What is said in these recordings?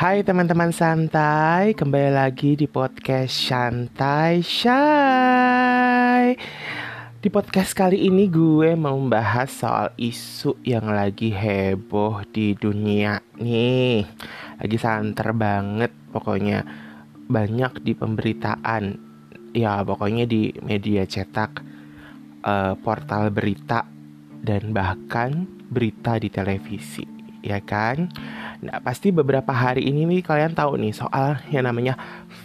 Hai teman-teman santai, kembali lagi di podcast Santai Shy. Di podcast kali ini gue mau membahas soal isu yang lagi heboh di dunia nih. Lagi santer banget pokoknya. Banyak di pemberitaan. Ya pokoknya di media cetak, uh, portal berita, dan bahkan berita di televisi. Ya kan? Nah, pasti beberapa hari ini nih kalian tahu nih soal yang namanya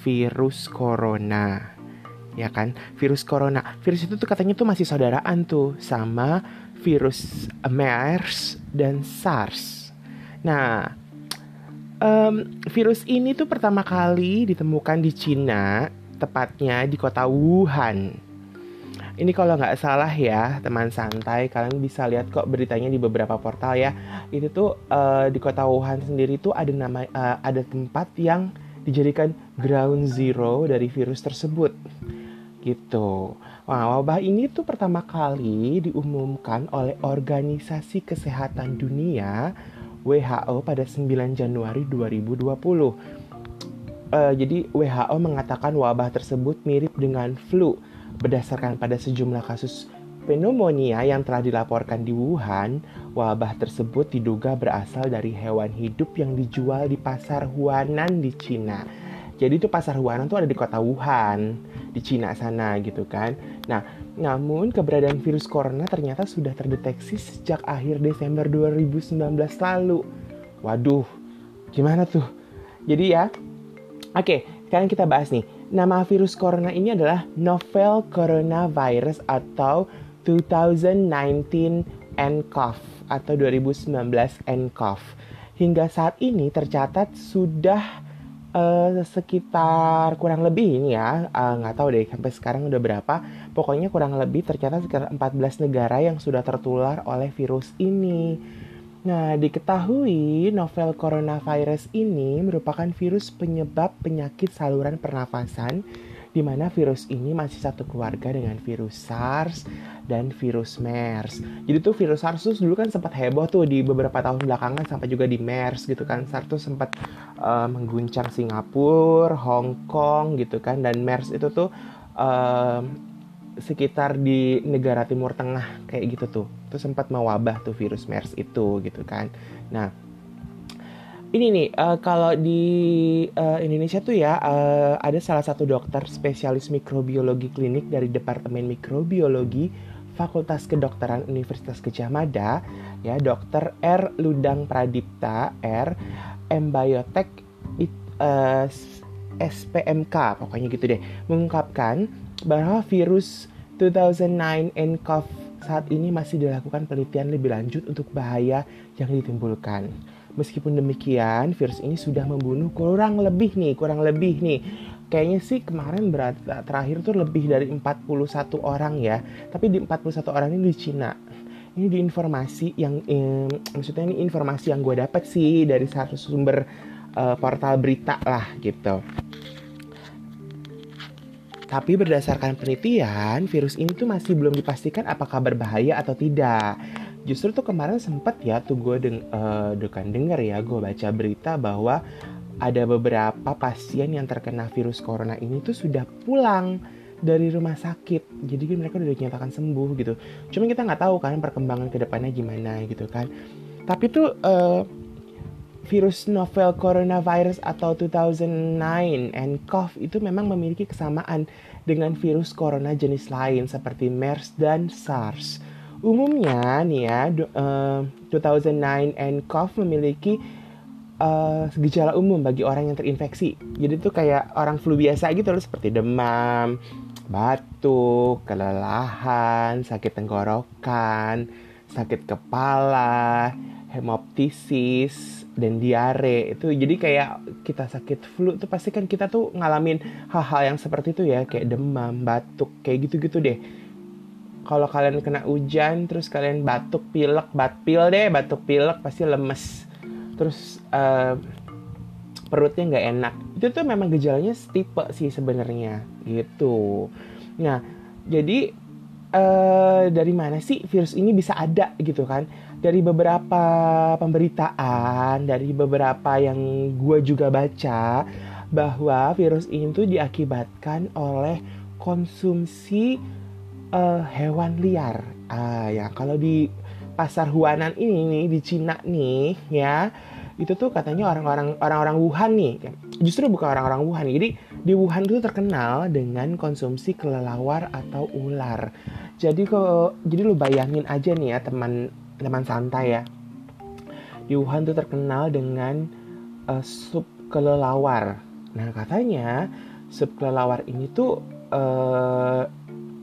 virus corona. Ya kan? Virus corona. Virus itu tuh katanya tuh masih saudaraan tuh sama virus MERS dan SARS. Nah, um, virus ini tuh pertama kali ditemukan di Cina, tepatnya di kota Wuhan. Ini kalau nggak salah ya teman santai kalian bisa lihat kok beritanya di beberapa portal ya. Itu tuh uh, di kota Wuhan sendiri tuh ada nama uh, ada tempat yang dijadikan ground zero dari virus tersebut. Gitu. Wah, wabah ini tuh pertama kali diumumkan oleh Organisasi Kesehatan Dunia WHO pada 9 Januari 2020. Uh, jadi WHO mengatakan wabah tersebut mirip dengan flu Berdasarkan pada sejumlah kasus pneumonia yang telah dilaporkan di Wuhan, wabah tersebut diduga berasal dari hewan hidup yang dijual di pasar Huanan di Cina. Jadi itu pasar Huanan tuh ada di kota Wuhan, di Cina sana gitu kan. Nah, namun keberadaan virus corona ternyata sudah terdeteksi sejak akhir Desember 2019 lalu. Waduh, gimana tuh? Jadi ya, oke, sekarang kita bahas nih Nama virus corona ini adalah novel coronavirus atau 2019 nCoV atau 2019 nCoV. Hingga saat ini tercatat sudah uh, sekitar kurang lebih ini ya eh, nggak uh, tahu deh sampai sekarang udah berapa pokoknya kurang lebih tercatat sekitar 14 negara yang sudah tertular oleh virus ini Nah, diketahui novel coronavirus ini merupakan virus penyebab penyakit saluran pernafasan di mana virus ini masih satu keluarga dengan virus SARS dan virus MERS. Jadi tuh virus SARS tuh dulu kan sempat heboh tuh di beberapa tahun belakangan sampai juga di MERS gitu kan. SARS tuh sempat uh, mengguncang Singapura, Hong Kong gitu kan dan MERS itu tuh uh, sekitar di negara Timur Tengah kayak gitu tuh. Tuh sempat mewabah tuh virus MERS itu gitu kan. Nah, ini nih uh, kalau di uh, Indonesia tuh ya uh, ada salah satu dokter spesialis mikrobiologi klinik dari Departemen Mikrobiologi Fakultas Kedokteran Universitas Gejah Mada ya Dokter R Ludang Pradipta R M Biotech uh, SPMK pokoknya gitu deh mengungkapkan bahwa virus 2009 nCoV saat ini masih dilakukan penelitian lebih lanjut untuk bahaya yang ditimbulkan. Meskipun demikian, virus ini sudah membunuh kurang lebih nih, kurang lebih nih. Kayaknya sih kemarin berat, terakhir tuh lebih dari 41 orang ya. Tapi di 41 orang ini di Cina. Ini di informasi yang, eh, maksudnya ini informasi yang gue dapat sih dari satu sumber uh, portal berita lah gitu. Tapi berdasarkan penelitian, virus ini tuh masih belum dipastikan apakah berbahaya atau tidak. Justru tuh kemarin sempet ya tuh gue deng uh, dekan denger ya gue baca berita bahwa ada beberapa pasien yang terkena virus corona ini tuh sudah pulang dari rumah sakit. Jadi kan mereka udah dinyatakan sembuh gitu. Cuma kita nggak tahu kan perkembangan ke depannya gimana gitu kan. Tapi tuh uh, virus novel coronavirus atau 2009 nCoV itu memang memiliki kesamaan dengan virus corona jenis lain seperti MERS dan SARS. Umumnya nih ya, uh, 2009 nCoV memiliki uh, gejala umum bagi orang yang terinfeksi. Jadi itu kayak orang flu biasa gitu loh seperti demam, batuk, kelelahan, sakit tenggorokan, sakit kepala, hemoptisis, dan diare itu jadi kayak kita sakit flu tuh pasti kan kita tuh ngalamin hal-hal yang seperti itu ya kayak demam batuk kayak gitu-gitu deh. Kalau kalian kena hujan terus kalian batuk pilek batpil deh batuk pilek pasti lemes. Terus uh, perutnya nggak enak. Itu tuh memang gejalanya tipe sih sebenarnya gitu. Nah jadi uh, dari mana sih virus ini bisa ada gitu kan? Dari beberapa pemberitaan, dari beberapa yang gue juga baca bahwa virus ini tuh diakibatkan oleh konsumsi uh, hewan liar. Ah ya, kalau di pasar Huanan ini nih di Cina nih ya itu tuh katanya orang-orang orang-orang Wuhan nih justru bukan orang-orang Wuhan jadi di Wuhan itu terkenal dengan konsumsi kelelawar atau ular jadi kok jadi lu bayangin aja nih ya teman teman santai ya. Di Wuhan tuh terkenal dengan uh, sup kelelawar. Nah katanya sup kelelawar ini tuh uh,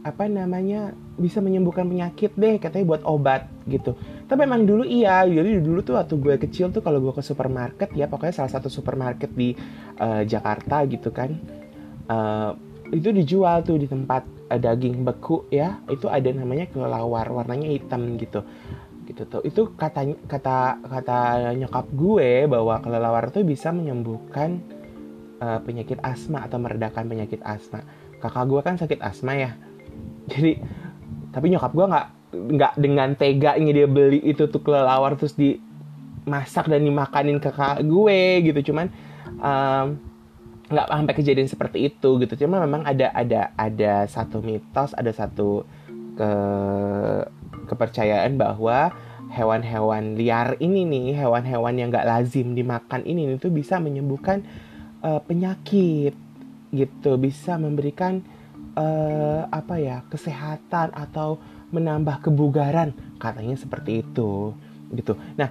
apa namanya bisa menyembuhkan penyakit deh katanya buat obat gitu. Tapi emang dulu iya jadi dulu tuh waktu gue kecil tuh kalau gue ke supermarket ya pokoknya salah satu supermarket di uh, Jakarta gitu kan uh, itu dijual tuh di tempat uh, daging beku ya itu ada namanya kelelawar warnanya hitam gitu gitu tuh. Itu katanya kata kata nyokap gue bahwa kelelawar tuh bisa menyembuhkan uh, penyakit asma atau meredakan penyakit asma. Kakak gue kan sakit asma ya. Jadi tapi nyokap gue nggak nggak dengan tega ini dia beli itu tuh kelelawar terus dimasak dan dimakanin kakak gue gitu. Cuman nggak um, sampai kejadian seperti itu gitu. Cuma memang ada ada ada satu mitos ada satu ke kepercayaan bahwa hewan-hewan liar ini nih hewan-hewan yang nggak lazim dimakan ini itu bisa menyembuhkan uh, penyakit gitu bisa memberikan uh, apa ya kesehatan atau menambah kebugaran. Katanya seperti itu gitu. Nah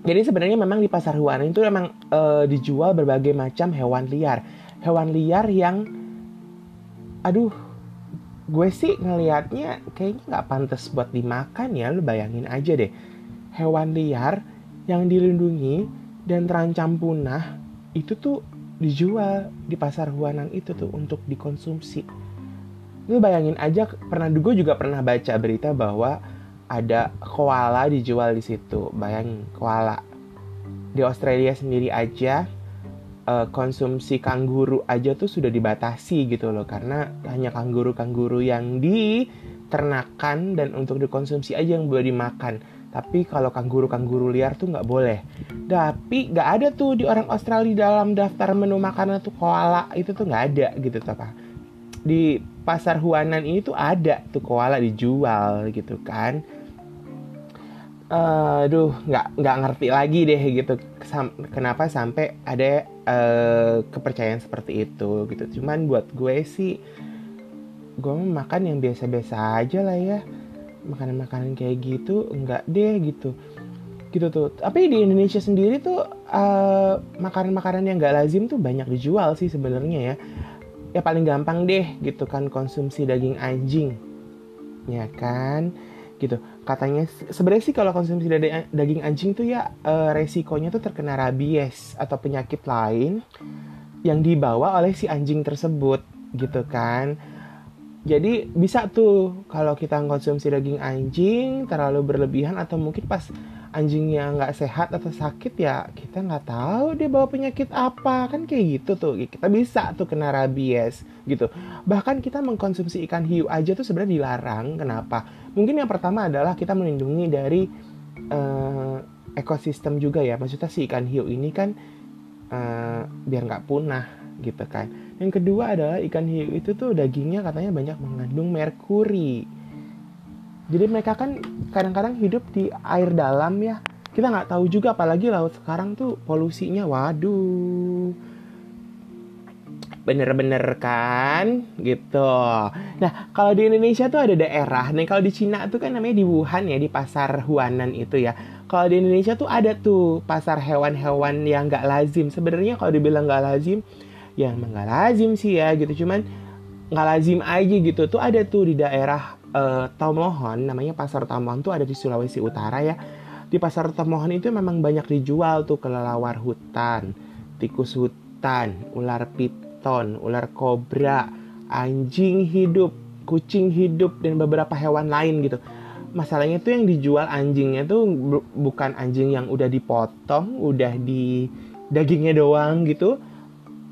jadi sebenarnya memang di pasar hewan itu memang uh, dijual berbagai macam hewan liar. Hewan liar yang aduh gue sih ngelihatnya kayaknya nggak pantas buat dimakan ya lu bayangin aja deh hewan liar yang dilindungi dan terancam punah itu tuh dijual di pasar Huanan itu tuh untuk dikonsumsi. Lu bayangin aja pernah gue juga pernah baca berita bahwa ada koala dijual di situ. Bayangin koala. Di Australia sendiri aja uh, konsumsi kanguru aja tuh sudah dibatasi gitu loh karena hanya kanguru-kanguru yang diternakan dan untuk dikonsumsi aja yang boleh dimakan tapi kalau kangguru-kangguru liar tuh nggak boleh. Tapi nggak ada tuh di orang Australia dalam daftar menu makanan tuh koala itu tuh nggak ada gitu pak. Di pasar Huanan ini tuh ada tuh koala dijual gitu kan. Uh, aduh nggak nggak ngerti lagi deh gitu kenapa sampai ada uh, kepercayaan seperti itu gitu. Cuman buat gue sih gue makan yang biasa-biasa aja lah ya. Makanan-makanan kayak gitu enggak deh gitu. Gitu tuh. Tapi di Indonesia sendiri tuh uh, makanan-makanan yang enggak lazim tuh banyak dijual sih sebenarnya ya. Ya paling gampang deh gitu kan konsumsi daging anjing. Ya kan? Gitu katanya sebenarnya sih kalau konsumsi daging anjing tuh ya uh, resikonya tuh terkena rabies atau penyakit lain yang dibawa oleh si anjing tersebut gitu kan jadi bisa tuh kalau kita konsumsi daging anjing terlalu berlebihan atau mungkin pas anjingnya nggak sehat atau sakit ya kita nggak tahu dia bawa penyakit apa. Kan kayak gitu tuh kita bisa tuh kena rabies gitu. Bahkan kita mengkonsumsi ikan hiu aja tuh sebenarnya dilarang. Kenapa? Mungkin yang pertama adalah kita melindungi dari uh, ekosistem juga ya. Maksudnya si ikan hiu ini kan uh, biar nggak punah gitu kan yang kedua adalah ikan hiu itu tuh dagingnya katanya banyak mengandung merkuri. Jadi mereka kan kadang-kadang hidup di air dalam ya. Kita nggak tahu juga apalagi laut sekarang tuh polusinya waduh. Bener-bener kan gitu. Nah kalau di Indonesia tuh ada daerah. Nih kalau di Cina tuh kan namanya di Wuhan ya di pasar Huanan itu ya. Kalau di Indonesia tuh ada tuh pasar hewan-hewan yang nggak lazim. Sebenarnya kalau dibilang nggak lazim, ya emang gak lazim sih ya gitu. Cuman nggak lazim aja gitu. Tuh ada tuh di daerah uh, Tomohon namanya pasar Tomohon tuh ada di Sulawesi Utara ya. Di pasar Tomohon itu memang banyak dijual tuh kelelawar hutan tikus hutan ular piton ular kobra anjing hidup kucing hidup dan beberapa hewan lain gitu. Masalahnya tuh yang dijual anjingnya tuh bukan anjing yang udah dipotong udah di dagingnya doang gitu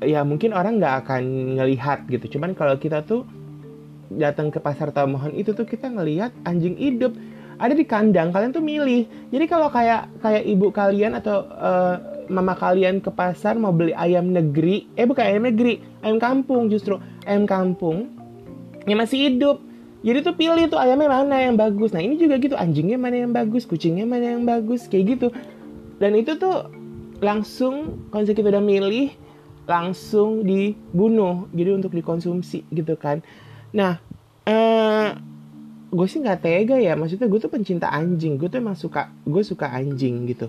ya mungkin orang nggak akan ngelihat gitu. Cuman kalau kita tuh datang ke pasar Tomohon itu tuh kita ngelihat anjing hidup ada di kandang kalian tuh milih. Jadi kalau kayak kayak ibu kalian atau uh, mama kalian ke pasar mau beli ayam negeri eh bukan ayam negeri ayam kampung justru ayam kampung yang masih hidup. Jadi tuh pilih tuh ayamnya mana yang bagus. Nah ini juga gitu anjingnya mana yang bagus kucingnya mana yang bagus kayak gitu. Dan itu tuh langsung kalau kita udah milih langsung dibunuh jadi untuk dikonsumsi gitu kan. Nah eh gue sih nggak tega ya maksudnya gue tuh pencinta anjing gue tuh emang suka gue suka anjing gitu.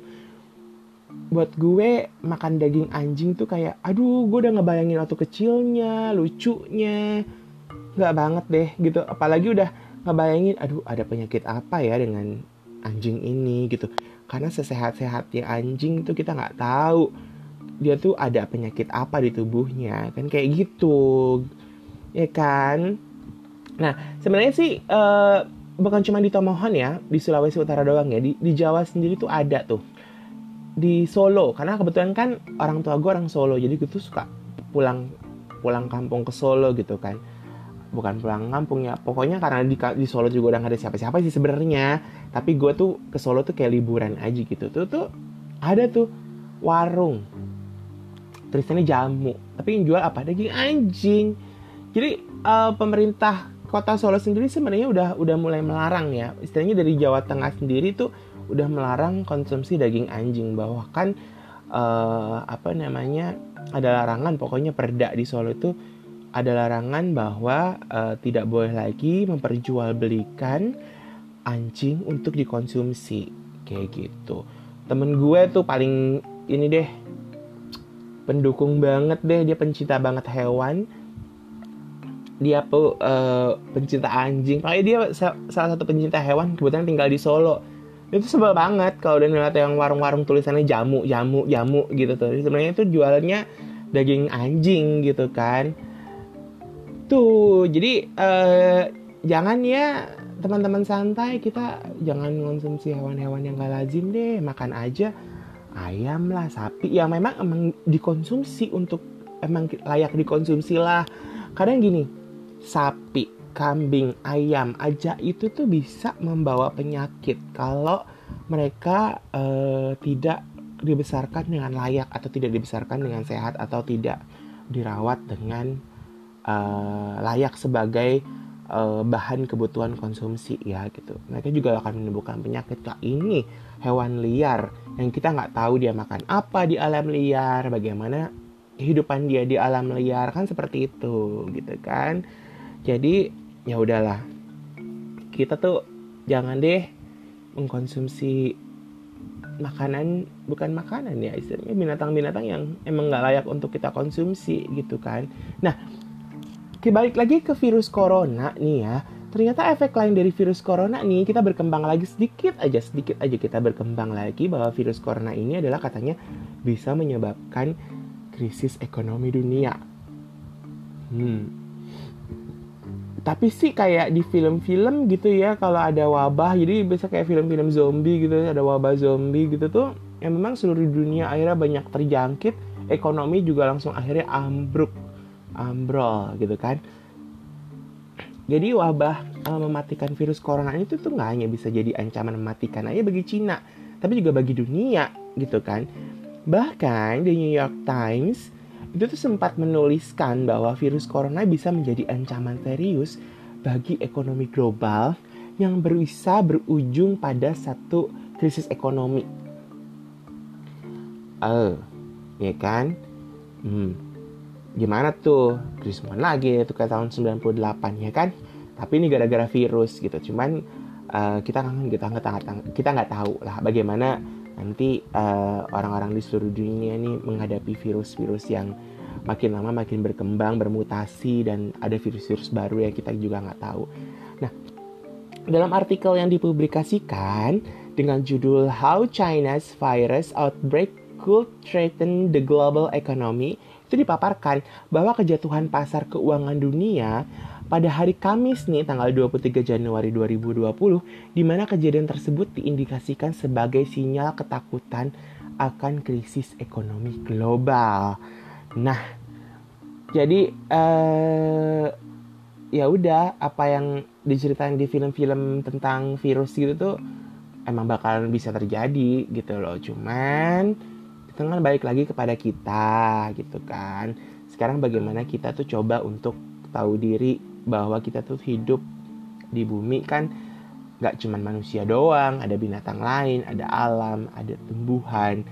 Buat gue makan daging anjing tuh kayak aduh gue udah ngebayangin waktu kecilnya lucunya. Nggak banget deh gitu. Apalagi udah ngebayangin aduh ada penyakit apa ya dengan anjing ini? Gitu. Karena sesehat-sehatnya anjing tuh kita nggak tahu dia tuh ada penyakit apa di tubuhnya kan kayak gitu ya kan Nah, sebenarnya sih uh, bukan cuma di Tomohon ya, di Sulawesi Utara doang ya. Di, di Jawa sendiri tuh ada tuh. Di Solo, karena kebetulan kan orang tua gue orang Solo, jadi gue tuh suka pulang pulang kampung ke Solo gitu kan. Bukan pulang kampung ya, pokoknya karena di, di Solo juga udah gak ada siapa-siapa sih sebenarnya. Tapi gue tuh ke Solo tuh kayak liburan aja gitu. Tuh tuh ada tuh warung. Tulisannya jamu, tapi yang jual apa? Daging anjing. Jadi uh, pemerintah kota Solo sendiri sebenarnya udah udah mulai melarang ya. Istilahnya dari Jawa Tengah sendiri tuh udah melarang konsumsi daging anjing. Bahwa kan uh, apa namanya ada larangan pokoknya perda di Solo itu ada larangan bahwa uh, tidak boleh lagi memperjualbelikan anjing untuk dikonsumsi. Kayak gitu. Temen gue tuh paling ini deh pendukung banget deh dia pencinta banget hewan. Dia tuh uh, pencinta anjing. Kayak dia salah satu pencinta hewan kebetulan tinggal di Solo. Itu sebel banget kalau udah ngeliat yang warung-warung tulisannya jamu jamu jamu gitu tuh. Sebenarnya itu jualannya daging anjing gitu kan. Tuh jadi uh, jangan ya teman-teman santai. Kita jangan konsumsi hewan-hewan yang gak lazim deh. Makan aja ayam lah sapi. Ya memang emang dikonsumsi untuk emang layak dikonsumsi lah. Kadang gini sapi, kambing, ayam aja itu tuh bisa membawa penyakit kalau mereka uh, tidak dibesarkan dengan layak atau tidak dibesarkan dengan sehat atau tidak dirawat dengan uh, layak sebagai uh, bahan kebutuhan konsumsi ya gitu. Mereka juga akan menimbulkan penyakit. Kak ini hewan liar yang kita nggak tahu dia makan apa di alam liar, bagaimana kehidupan dia di alam liar kan seperti itu gitu kan jadi ya udahlah kita tuh jangan deh mengkonsumsi makanan bukan makanan ya istilahnya binatang-binatang yang emang nggak layak untuk kita konsumsi gitu kan nah kembali lagi ke virus corona nih ya. Ternyata efek lain dari virus corona nih kita berkembang lagi sedikit aja sedikit aja kita berkembang lagi bahwa virus corona ini adalah katanya bisa menyebabkan krisis ekonomi dunia. Hmm. Tapi sih kayak di film-film gitu ya kalau ada wabah jadi bisa kayak film-film zombie gitu ada wabah zombie gitu tuh yang memang seluruh dunia akhirnya banyak terjangkit ekonomi juga langsung akhirnya ambruk ambrol gitu kan jadi wabah uh, mematikan virus corona itu tuh nggak hanya bisa jadi ancaman mematikan aja bagi Cina tapi juga bagi dunia gitu kan bahkan di New York Times itu tuh sempat menuliskan bahwa virus corona bisa menjadi ancaman serius bagi ekonomi global yang bisa berujung pada satu krisis ekonomi. Uh, ya kan? Hmm. Gimana tuh? Krisis mana lagi itu kayak tahun 98 ya kan? Tapi ini gara-gara virus gitu. Cuman uh, kita kan kita nggak kita nggak tahu lah bagaimana nanti eh, orang-orang uh, di seluruh dunia ini menghadapi virus-virus yang makin lama makin berkembang, bermutasi dan ada virus-virus baru yang kita juga nggak tahu. Nah, dalam artikel yang dipublikasikan dengan judul How China's Virus Outbreak Could Threaten the Global Economy itu dipaparkan bahwa kejatuhan pasar keuangan dunia pada hari Kamis nih tanggal 23 Januari 2020 di mana kejadian tersebut diindikasikan sebagai sinyal ketakutan akan krisis ekonomi global. Nah, jadi uh, ya udah apa yang diceritain di film-film tentang virus gitu tuh emang bakalan bisa terjadi gitu loh cuman itu kan balik lagi kepada kita gitu kan. Sekarang bagaimana kita tuh coba untuk tahu diri bahwa kita tuh hidup di bumi kan gak cuman manusia doang ada binatang lain ada alam ada tumbuhan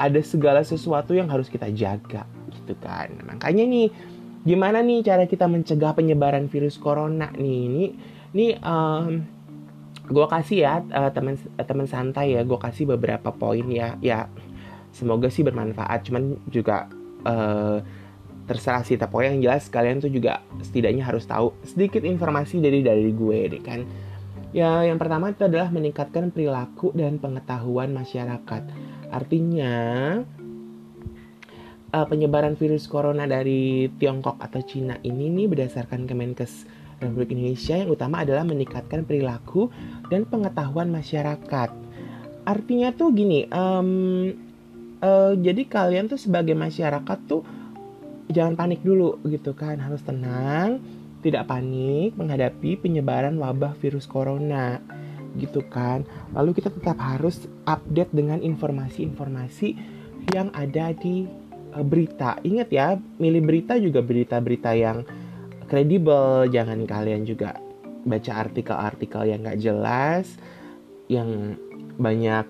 ada segala sesuatu yang harus kita jaga gitu kan. Makanya nih gimana nih cara kita mencegah penyebaran virus corona nih? Ini ini um, gue kasih ya uh, teman teman santai ya gue kasih beberapa poin ya ya semoga sih bermanfaat. Cuman juga uh, terserah sih. Tapi yang jelas kalian tuh juga setidaknya harus tahu sedikit informasi dari dari gue deh kan? Ya yang pertama itu adalah meningkatkan perilaku dan pengetahuan masyarakat. Artinya uh, penyebaran virus corona dari Tiongkok atau Cina ini nih berdasarkan Kemenkes Republik Indonesia yang utama adalah meningkatkan perilaku dan pengetahuan masyarakat. Artinya tuh gini, um, uh, jadi kalian tuh sebagai masyarakat tuh jangan panik dulu gitu kan, harus tenang, tidak panik menghadapi penyebaran wabah virus corona gitu kan. Lalu kita tetap harus update dengan informasi-informasi yang ada di Eh, berita. Ingat ya, milih berita juga berita-berita yang kredibel. Jangan kalian juga baca artikel-artikel yang gak jelas, yang banyak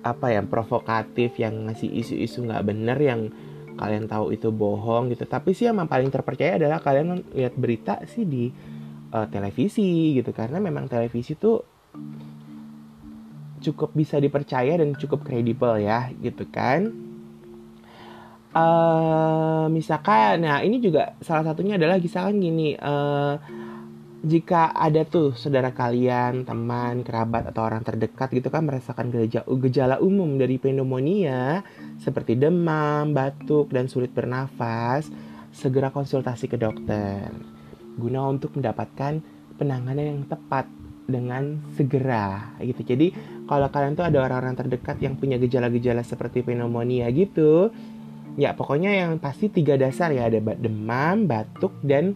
apa ya provokatif, yang ngasih isu-isu nggak bener, yang kalian tahu itu bohong gitu. Tapi sih yang paling terpercaya adalah kalian lihat berita sih di uh, televisi gitu, karena memang televisi tuh cukup bisa dipercaya dan cukup kredibel ya gitu kan uh, misalkan nah ini juga salah satunya adalah misalkan gini uh, jika ada tuh saudara kalian, teman, kerabat atau orang terdekat gitu kan merasakan gejala, umum dari pneumonia seperti demam, batuk dan sulit bernafas, segera konsultasi ke dokter guna untuk mendapatkan penanganan yang tepat dengan segera gitu. Jadi kalau kalian tuh ada orang-orang terdekat yang punya gejala-gejala seperti pneumonia gitu, ya pokoknya yang pasti tiga dasar ya ada demam batuk dan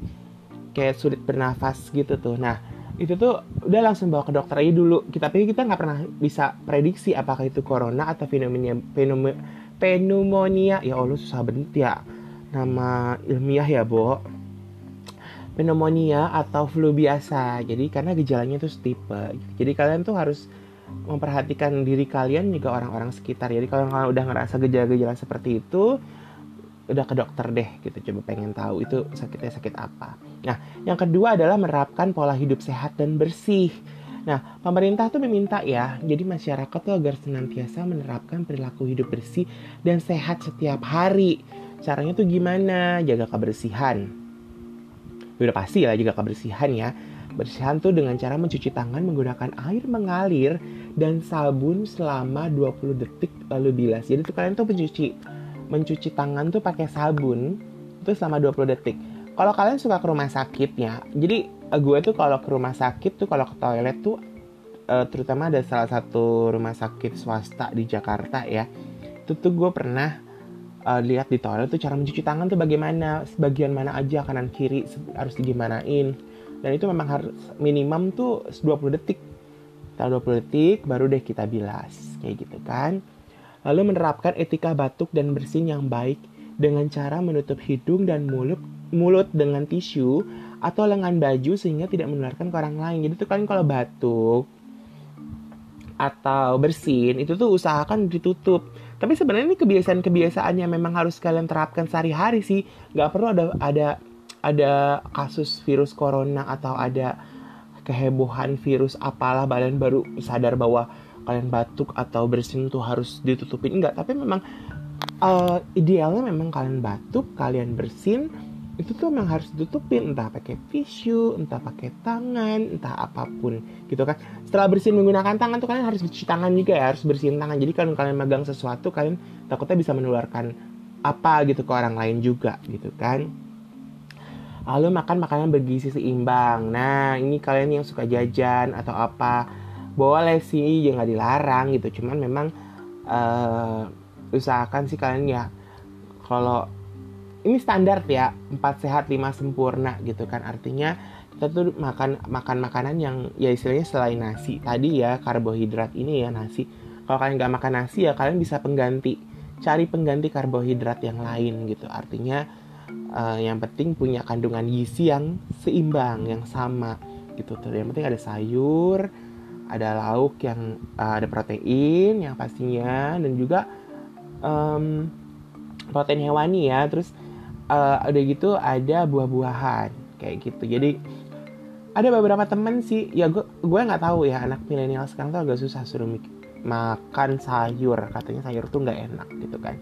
kayak sulit bernafas gitu tuh. Nah itu tuh udah langsung bawa ke dokter aja dulu. Kita tapi kita nggak pernah bisa prediksi apakah itu corona atau pneumonia pneumonia, ya allah susah banget ya. Nama ilmiah ya bo. Pneumonia atau flu biasa. Jadi karena gejalanya tuh tipe jadi kalian tuh harus memperhatikan diri kalian juga orang-orang sekitar. Jadi kalau kalian udah ngerasa gejala-gejala seperti itu, udah ke dokter deh gitu coba pengen tahu itu sakitnya sakit apa. Nah, yang kedua adalah menerapkan pola hidup sehat dan bersih. Nah, pemerintah tuh meminta ya, jadi masyarakat tuh agar senantiasa menerapkan perilaku hidup bersih dan sehat setiap hari. Caranya tuh gimana? Jaga kebersihan. Udah pasti lah jaga kebersihan ya Bersihan tuh dengan cara mencuci tangan menggunakan air mengalir dan sabun selama 20 detik lalu bilas. Jadi tuh kalian tuh mencuci mencuci tangan tuh pakai sabun itu selama 20 detik. Kalau kalian suka ke rumah sakit ya, jadi eh, gue tuh kalau ke rumah sakit tuh kalau ke toilet tuh uh, terutama ada salah satu rumah sakit swasta di Jakarta ya. Itu tuh gue pernah uh, lihat di toilet tuh cara mencuci tangan tuh bagaimana, sebagian mana aja kanan kiri harus digimanain dan itu memang harus minimum tuh 20 detik setelah 20 detik baru deh kita bilas kayak gitu kan lalu menerapkan etika batuk dan bersin yang baik dengan cara menutup hidung dan mulut mulut dengan tisu atau lengan baju sehingga tidak menularkan ke orang lain. Jadi tuh kalian kalau batuk atau bersin itu tuh usahakan ditutup. Tapi sebenarnya ini kebiasaan-kebiasaan yang memang harus kalian terapkan sehari-hari sih. Nggak perlu ada ada ada kasus virus corona atau ada kehebohan virus apalah. Kalian baru sadar bahwa kalian batuk atau bersin tuh harus ditutupin. Enggak tapi memang uh, idealnya memang kalian batuk kalian bersin itu tuh memang harus ditutupin. Entah pakai tisu entah pakai tangan entah apa pun gitu kan. Setelah bersin menggunakan tangan tuh kalian harus cuci tangan juga ya harus bersihin tangan. Jadi kalau kalian megang sesuatu kalian takutnya bisa menularkan apa gitu ke orang lain juga gitu kan. Lalu makan makanan bergizi seimbang. Nah ini kalian yang suka jajan atau apa boleh sih ya dilarang gitu. Cuman memang uh, usahakan sih kalian ya kalau ini standar ya empat sehat lima sempurna gitu kan. Artinya kita tuh makan makan makanan yang ya istilahnya selain nasi tadi ya karbohidrat ini ya nasi. Kalau kalian nggak makan nasi ya kalian bisa pengganti cari pengganti karbohidrat yang lain gitu. Artinya uh, yang penting punya kandungan gizi yang seimbang yang sama gitu. Tuh yang penting ada sayur ada lauk yang uh, ada protein yang pastinya dan juga um, protein hewani ya. Terus uh, udah gitu ada buah-buahan kayak gitu. Jadi ada beberapa temen sih. Ya gue gue nggak tahu ya anak milenial sekarang tuh agak susah suruh makan sayur. Katanya sayur tuh nggak enak gitu kan.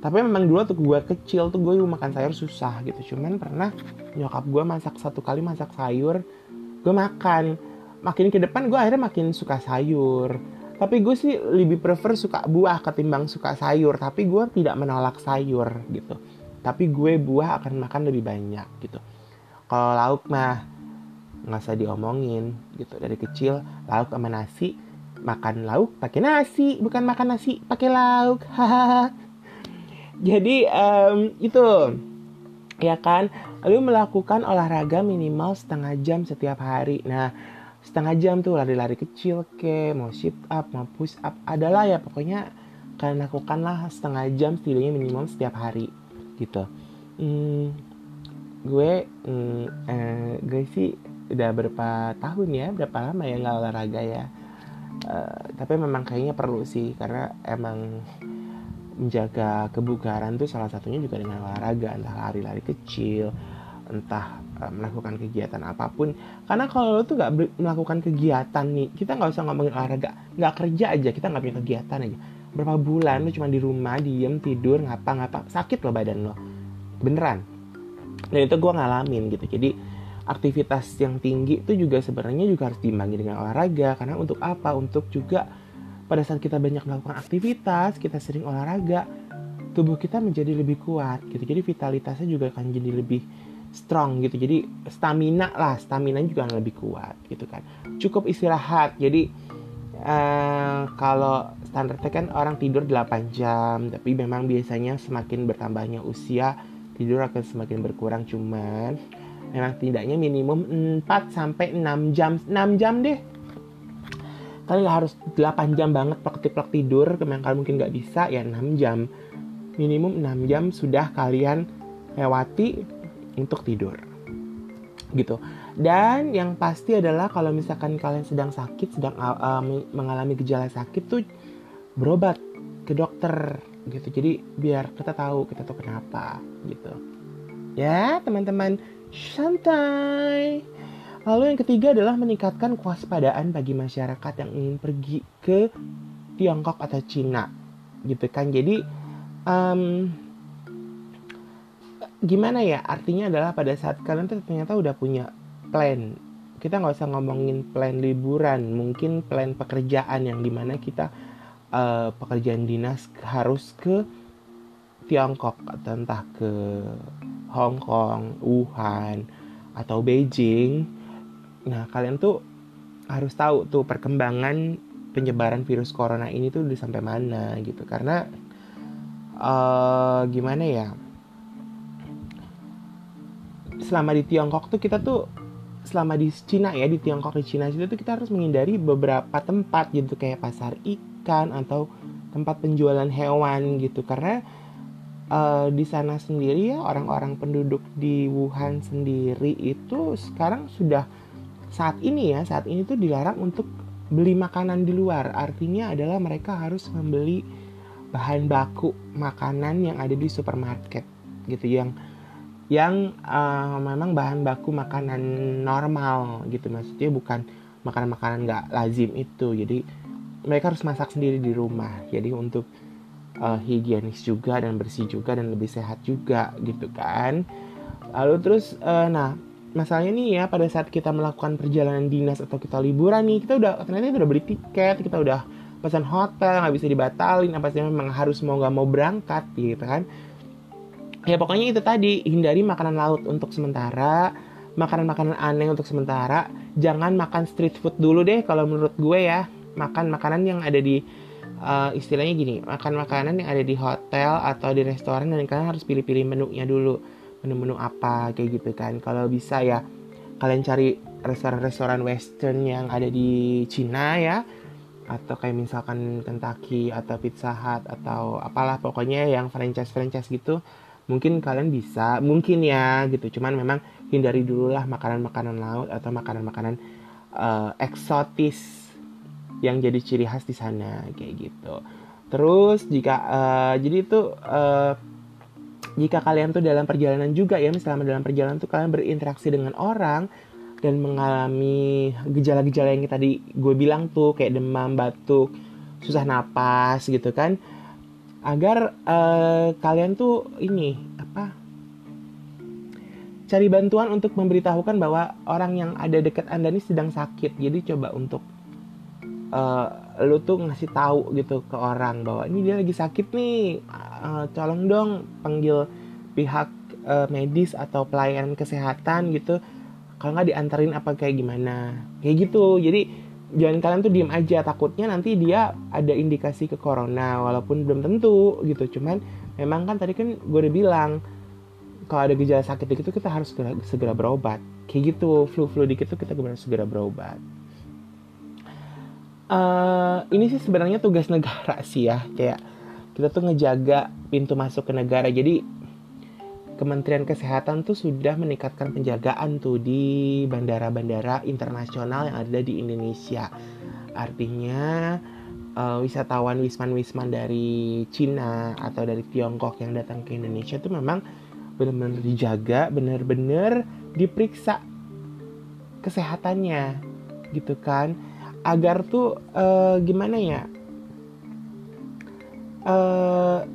Tapi memang dulu tuh gue kecil tuh gue makan sayur susah gitu. Cuman pernah nyokap gue masak satu kali masak sayur gue makan makin ke depan gue akhirnya makin suka sayur. Tapi gue sih lebih prefer suka buah ketimbang suka sayur. Tapi gue tidak menolak sayur gitu. Tapi gue buah akan makan lebih banyak gitu. Kalau lauk mah nggak usah diomongin gitu. Dari kecil lauk sama nasi makan lauk pakai nasi bukan makan nasi pakai lauk. Jadi um, itu ya kan? Lalu melakukan olahraga minimal setengah jam setiap hari. Nah setengah jam tuh lari-lari kecil ke mau sit up mau push up adalah ya pokoknya kalian lakukanlah setengah jam setidaknya minimal setiap hari gitu. Hmm, gue mm, eh, gue sih udah berapa tahun ya berapa lama ya nggak olahraga ya. Uh, tapi memang kayaknya perlu sih karena emang menjaga kebugaran tuh salah satunya juga dengan olahraga entah lari-lari kecil entah melakukan kegiatan apa pun. Karena kalau lo tuh nggak melakukan kegiatan nih kita nggak usah ngomongin olahraga. Nggak kerja aja kita nggak punya kegiatan aja. Berapa bulan lo cuma di rumah diem tidur ngapa-ngapa sakit lo badan lo. Beneran. Dan itu gue ngalamin gitu. Jadi aktivitas yang tinggi itu juga sebenarnya juga harus diimbangi dengan olahraga. Karena untuk apa? Untuk juga pada saat kita banyak melakukan aktivitas kita sering olahraga tubuh kita menjadi lebih kuat gitu. Jadi vitalitasnya juga akan jadi lebih strong gitu. Jadi stamina lah. Stamina juga lebih kuat gitu kan. Cukup istirahat. Jadi uh, kalau standarnya kan orang tidur 8 jam. Tapi memang biasanya semakin bertambahnya usia tidur akan semakin berkurang. Cuman memang tidaknya minimum 4 sampai 6 jam. 6 jam deh. Kalian nggak harus 8 jam banget plek-plek tidur. Memang kalian mungkin nggak bisa ya 6 jam. Minimum 6 jam sudah kalian lewati untuk tidur. Gitu. Dan yang pasti adalah kalau misalkan kalian sedang sakit sedang uh, mengalami gejala sakit tuh berobat ke dokter gitu. Jadi biar kita tahu kita tahu kenapa gitu. Ya teman-teman santai. Lalu yang ketiga adalah meningkatkan kewaspadaan bagi masyarakat yang ingin pergi ke Tiongkok atau Cina gitu kan. Jadi um, gimana ya artinya adalah pada saat kalian ternyata udah punya plan kita nggak usah ngomongin plan liburan mungkin plan pekerjaan yang di mana kita uh, pekerjaan dinas harus ke Tiongkok atau entah ke Hong Kong, Wuhan atau Beijing. Nah, kalian tuh harus tahu tuh perkembangan penyebaran virus corona ini tuh udah sampai mana gitu. Karena uh, gimana ya? Selama di Tiongkok tuh kita tuh selama di Cina ya di Tiongkok di Cina itu kita harus menghindari beberapa tempat gitu kayak pasar ikan ikan atau tempat penjualan hewan gitu. Karena uh, di sana sendiri ya orang-orang penduduk di Wuhan sendiri itu sekarang sudah saat ini ya saat ini tuh dilarang untuk beli makanan di luar. Artinya adalah mereka harus membeli bahan baku makanan yang ada di supermarket gitu yang yang uh, memang bahan baku makanan normal gitu. Maksudnya bukan makanan-makanan nggak lazim itu. Jadi mereka harus masak sendiri di rumah. Jadi untuk uh, higienis juga dan bersih juga dan lebih sehat juga gitu kan. Lalu terus uh, nah masalahnya nih ya pada saat kita melakukan perjalanan dinas atau kita liburan nih kita udah ternyata kita udah beli tiket kita udah pesan hotel nggak bisa dibatalin apa sih memang harus mau nggak mau berangkat gitu kan ya pokoknya itu tadi hindari makanan laut untuk sementara makanan-makanan aneh untuk sementara. Jangan makan street food dulu deh kalau menurut gue ya. Makan makanan yang ada di uh, istilahnya gini makan makanan yang ada di hotel atau di restoran dan kalian harus pilih-pilih menunya dulu. Menu-menu apa kayak gitu kan. Kalau bisa ya kalian cari restoran-restoran western yang ada di Cina ya. Atau kayak misalkan Kentucky atau Pizza Hut atau apalah pokoknya yang franchise-franchise gitu mungkin kalian bisa mungkin ya gitu. Cuman memang hindari dulu lah makanan-makanan laut atau makanan-makanan uh, eksotis yang jadi ciri khas di sana kayak gitu. Terus jika uh, jadi itu uh, jika kalian tuh dalam perjalanan juga ya selama dalam perjalanan tuh kalian berinteraksi dengan orang dan mengalami gejala-gejala yang tadi gue bilang tuh kayak demam, batuk, susah napas gitu kan, agar uh, kalian tuh ini apa cari bantuan untuk memberitahukan bahwa orang yang ada dekat anda ini sedang sakit. Jadi coba untuk uh, lu tuh ngasih tahu gitu ke orang bahwa ini dia lagi sakit nih, uh, tolong dong panggil pihak uh, medis atau pelayanan kesehatan gitu. Kalau nggak diantarin apa kayak gimana. Kayak gitu. Jadi jangan kalian tuh diem aja. Takutnya nanti dia ada indikasi ke corona walaupun belum tentu gitu. Cuman memang kan tadi kan gue udah bilang kalau ada gejala sakit dikit tuh kita harus segera, segera berobat. Kayak gitu flu flu dikit tuh kita harus segera berobat. Uh, ini sih sebenarnya tugas negara sih ya. Kayak kita tuh ngejaga pintu masuk ke negara. Jadi Kementerian Kesehatan tuh sudah meningkatkan penjagaan tuh di bandara-bandara internasional yang ada di Indonesia. Artinya uh, wisatawan wisman-wisman dari Cina atau dari Tiongkok yang datang ke Indonesia tuh memang benar-benar dijaga, benar-benar diperiksa kesehatannya gitu kan agar tuh uh, gimana ya uh,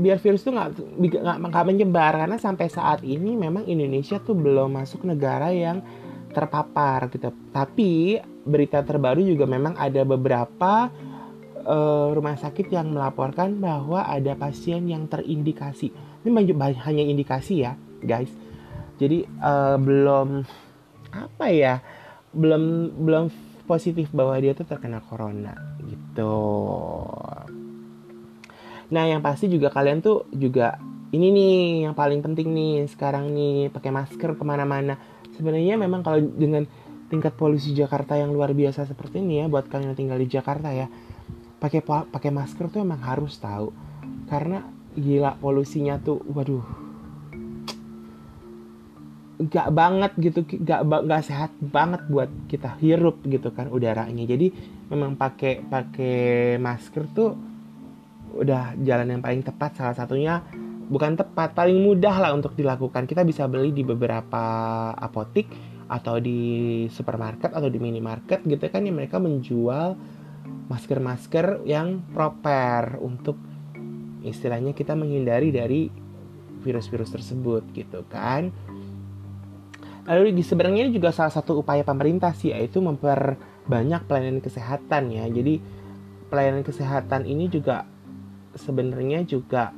biar virus itu nggak menyebar karena sampai saat ini memang Indonesia tuh belum masuk negara yang terpapar gitu. Tapi berita terbaru juga memang ada beberapa uh, rumah sakit yang melaporkan bahwa ada pasien yang terindikasi. Ini hanya indikasi ya, guys. Jadi uh, belum apa ya, belum belum positif bahwa dia tuh terkena corona gitu. Nah, yang pasti juga kalian tuh juga ini nih yang paling penting nih sekarang nih pakai masker ke mana-mana. Sebenarnya memang kalau dengan tingkat polusi Jakarta yang luar biasa seperti ini ya buat kalian yang tinggal di Jakarta ya pakai pakai masker tuh emang harus tahu. Karena gila polusinya tuh waduh. Gak banget gitu gak gak sehat banget buat kita hirup gitu kan udaranya. Jadi memang pakai pakai masker tuh udah jalan yang paling tepat salah satunya bukan tepat paling mudah lah untuk dilakukan. Kita bisa beli di beberapa apotik atau di supermarket atau di minimarket gitu kan yang mereka menjual masker-masker yang proper untuk istilahnya kita menghindari dari virus-virus tersebut gitu kan. Lalu sebenarnya ini juga salah satu upaya pemerintah sih yaitu memperbanyak pelayanan kesehatan ya. Jadi pelayanan kesehatan ini juga sebenarnya juga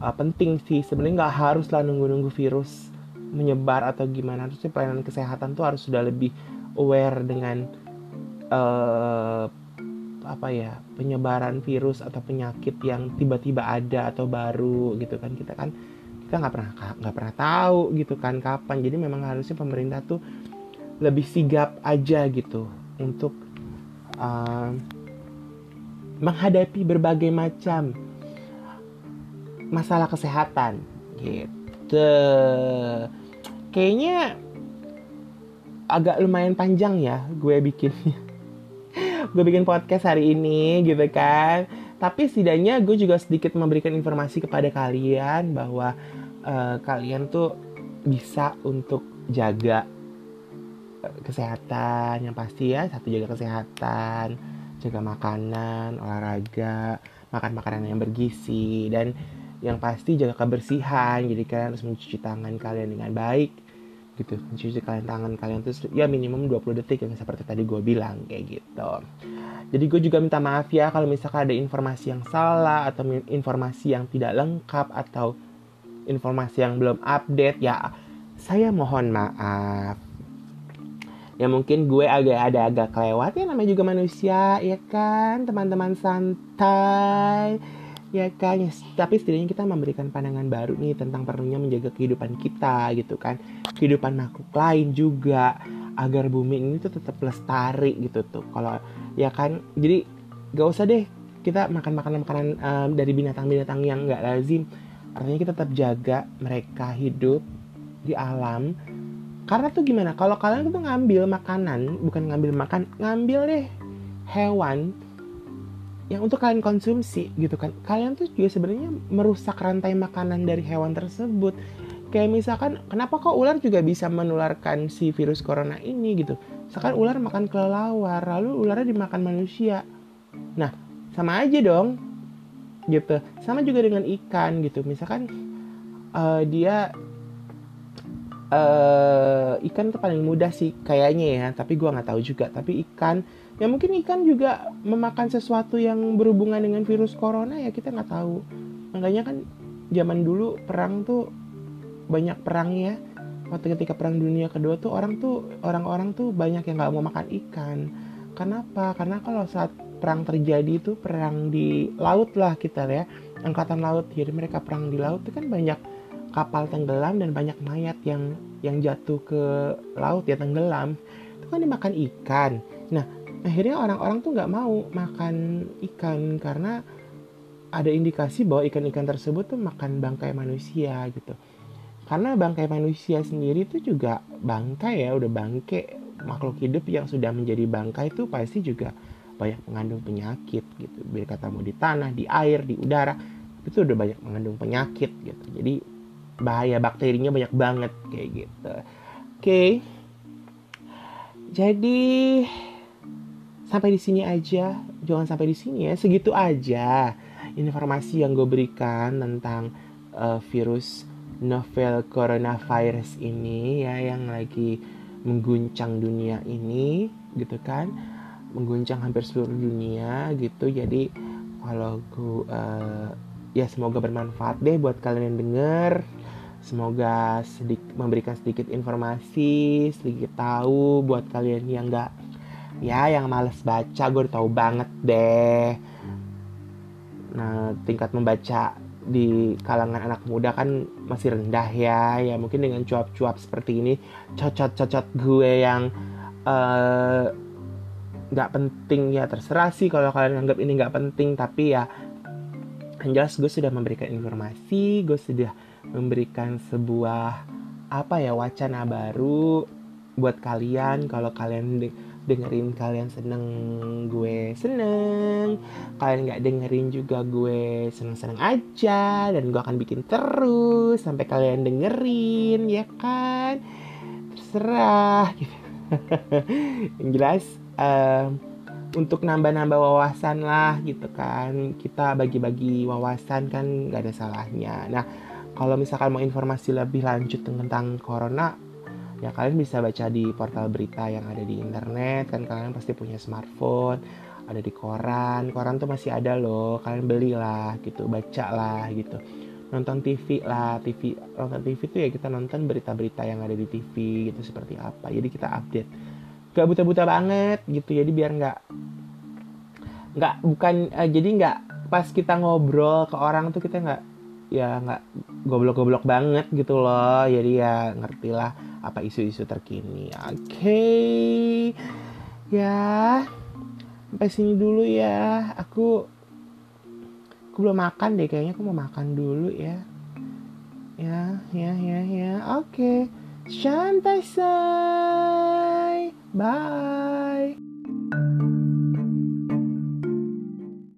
uh, penting sih. Sebenarnya nggak harus lah nunggu-nunggu virus menyebar atau gimana. Harusnya pelayanan kesehatan tuh harus sudah lebih aware dengan uh, apa ya penyebaran virus atau penyakit yang tiba-tiba ada atau baru gitu kan. Kita kan kita nggak pernah nggak pernah tahu gitu kan kapan. Jadi memang harusnya pemerintah tuh lebih sigap aja gitu untuk uh, menghadapi berbagai macam masalah kesehatan gitu. Kayaknya agak lumayan panjang ya gue bikin gue bikin podcast hari ini gitu kan. Tapi setidaknya gue juga sedikit memberikan informasi kepada kalian bahwa uh, kalian tuh bisa untuk jaga eh, kesehatan yang pasti ya satu jaga kesehatan jaga makanan, olahraga, makan makanan yang bergizi dan yang pasti jaga kebersihan. Jadi kalian harus mencuci tangan kalian dengan baik gitu. Mencuci kalian tangan kalian tuh ya minimum 20 detik yang seperti tadi gue bilang kayak gitu. Jadi gue juga minta maaf ya kalau misalkan ada informasi yang salah atau informasi yang tidak lengkap atau informasi yang belum update ya saya mohon maaf ya mungkin gue agak ada agak kelewat. Ya namanya juga manusia ya kan? Teman-teman santai ya kan? Ya, tapi setidaknya kita memberikan pandangan baru nih tentang perlunya menjaga kehidupan kita gitu kan? Kehidupan makhluk lain juga agar bumi ini tuh tetap lestari gitu tuh. Kalau ya kan? Jadi gak usah deh kita makan makanan makanan um, dari binatang-binatang yang nggak lazim. Artinya kita tetap jaga mereka hidup di alam karena tuh gimana? Kalau kalian tuh ngambil makanan bukan ngambil makan ngambil deh hewan yang untuk kalian konsumsi gitu kan. Kalian tuh juga sebenarnya merusak rantai makanan dari hewan tersebut. Kayak misalkan kenapa kok ular juga bisa menularkan si virus corona ini gitu? Misalkan ular makan kelelawar lalu ularnya dimakan manusia. Nah sama aja dong gitu. Sama juga dengan ikan gitu. Misalkan uh, dia uh, ikan tuh paling mudah sih kayaknya ya tapi gue nggak tahu juga. Tapi ikan ya mungkin ikan juga memakan sesuatu yang berhubungan dengan virus corona ya kita nggak tahu. Makanya kan zaman dulu perang tuh banyak perangnya waktu ketika perang dunia kedua tuh orang tuh orang-orang tuh banyak yang nggak mau makan ikan. Kenapa? Karena kalau saat perang terjadi itu perang di laut lah kita ya angkatan laut jadi mereka perang di laut itu kan banyak kapal tenggelam dan banyak mayat yang yang jatuh ke laut ya tenggelam. Itu kan dimakan ikan. Nah akhirnya orang-orang tuh nggak mau makan ikan karena ada indikasi bahwa ikan-ikan tersebut tuh makan bangkai manusia gitu. Karena bangkai manusia sendiri tuh juga bangkai ya udah bangke. Makhluk hidup yang sudah menjadi bangkai itu pasti juga banyak mengandung penyakit gitu. Biar kata mau di tanah di air di udara itu udah banyak mengandung penyakit gitu. Jadi bahaya bakterinya banyak banget kayak gitu. Oke. Okay. jadi sampai di sini aja. Jangan sampai di sini ya segitu aja informasi yang gue berikan tentang uh, virus novel coronavirus ini ya yang lagi mengguncang dunia ini gitu kan. Mengguncang hampir seluruh dunia gitu. Jadi kalau gue uh, ya semoga bermanfaat deh buat kalian yang denger semoga sedikit memberikan sedikit informasi sedikit tahu buat kalian yang nggak ya yang males baca gue tahu banget deh. Nah tingkat membaca di kalangan anak muda kan masih rendah ya. Ya mungkin dengan cuap-cuap seperti ini cocot-cocot gue yang eh, nggak uh, penting ya terserah sih kalau kalian anggap ini nggak penting. Tapi ya yang jelas gue sudah memberikan informasi gue sudah memberikan sebuah apa ya wacana baru buat kalian. Kalau kalian dengerin kalian seneng gue seneng. Kalian nggak dengerin juga gue seneng seneng aja dan gue akan bikin terus sampai kalian dengerin ya kan? Terserah gitu. Yang jelas uh, untuk nambah-nambah wawasan lah gitu kan. Kita bagi-bagi wawasan kan nggak ada salahnya. Nah kalau misalkan mau informasi lebih lanjut tentang corona ya kalian bisa baca di portal berita yang ada di internet. Kan kalian pasti punya smartphone ada di koran. Koran tuh masih ada loh kalian belilah gitu baca lah gitu. Nonton TV lah TV nonton TV tuh ya kita nonton berita-berita yang ada di TV gitu seperti apa. Jadi kita update. Gak buta-buta banget gitu jadi biar nggak nggak bukan uh, jadi nggak pas kita ngobrol ke orang tuh kita nggak ya nggak goblok-goblok banget gitu loh jadi ya ngerti lah apa isu-isu terkini. Oke. Okay. Ya. Sampai sini dulu ya. Aku aku belum makan deh kayaknya aku mau makan dulu ya. Ya, ya, ya, ya. Oke. Okay. Shantai say. Bye.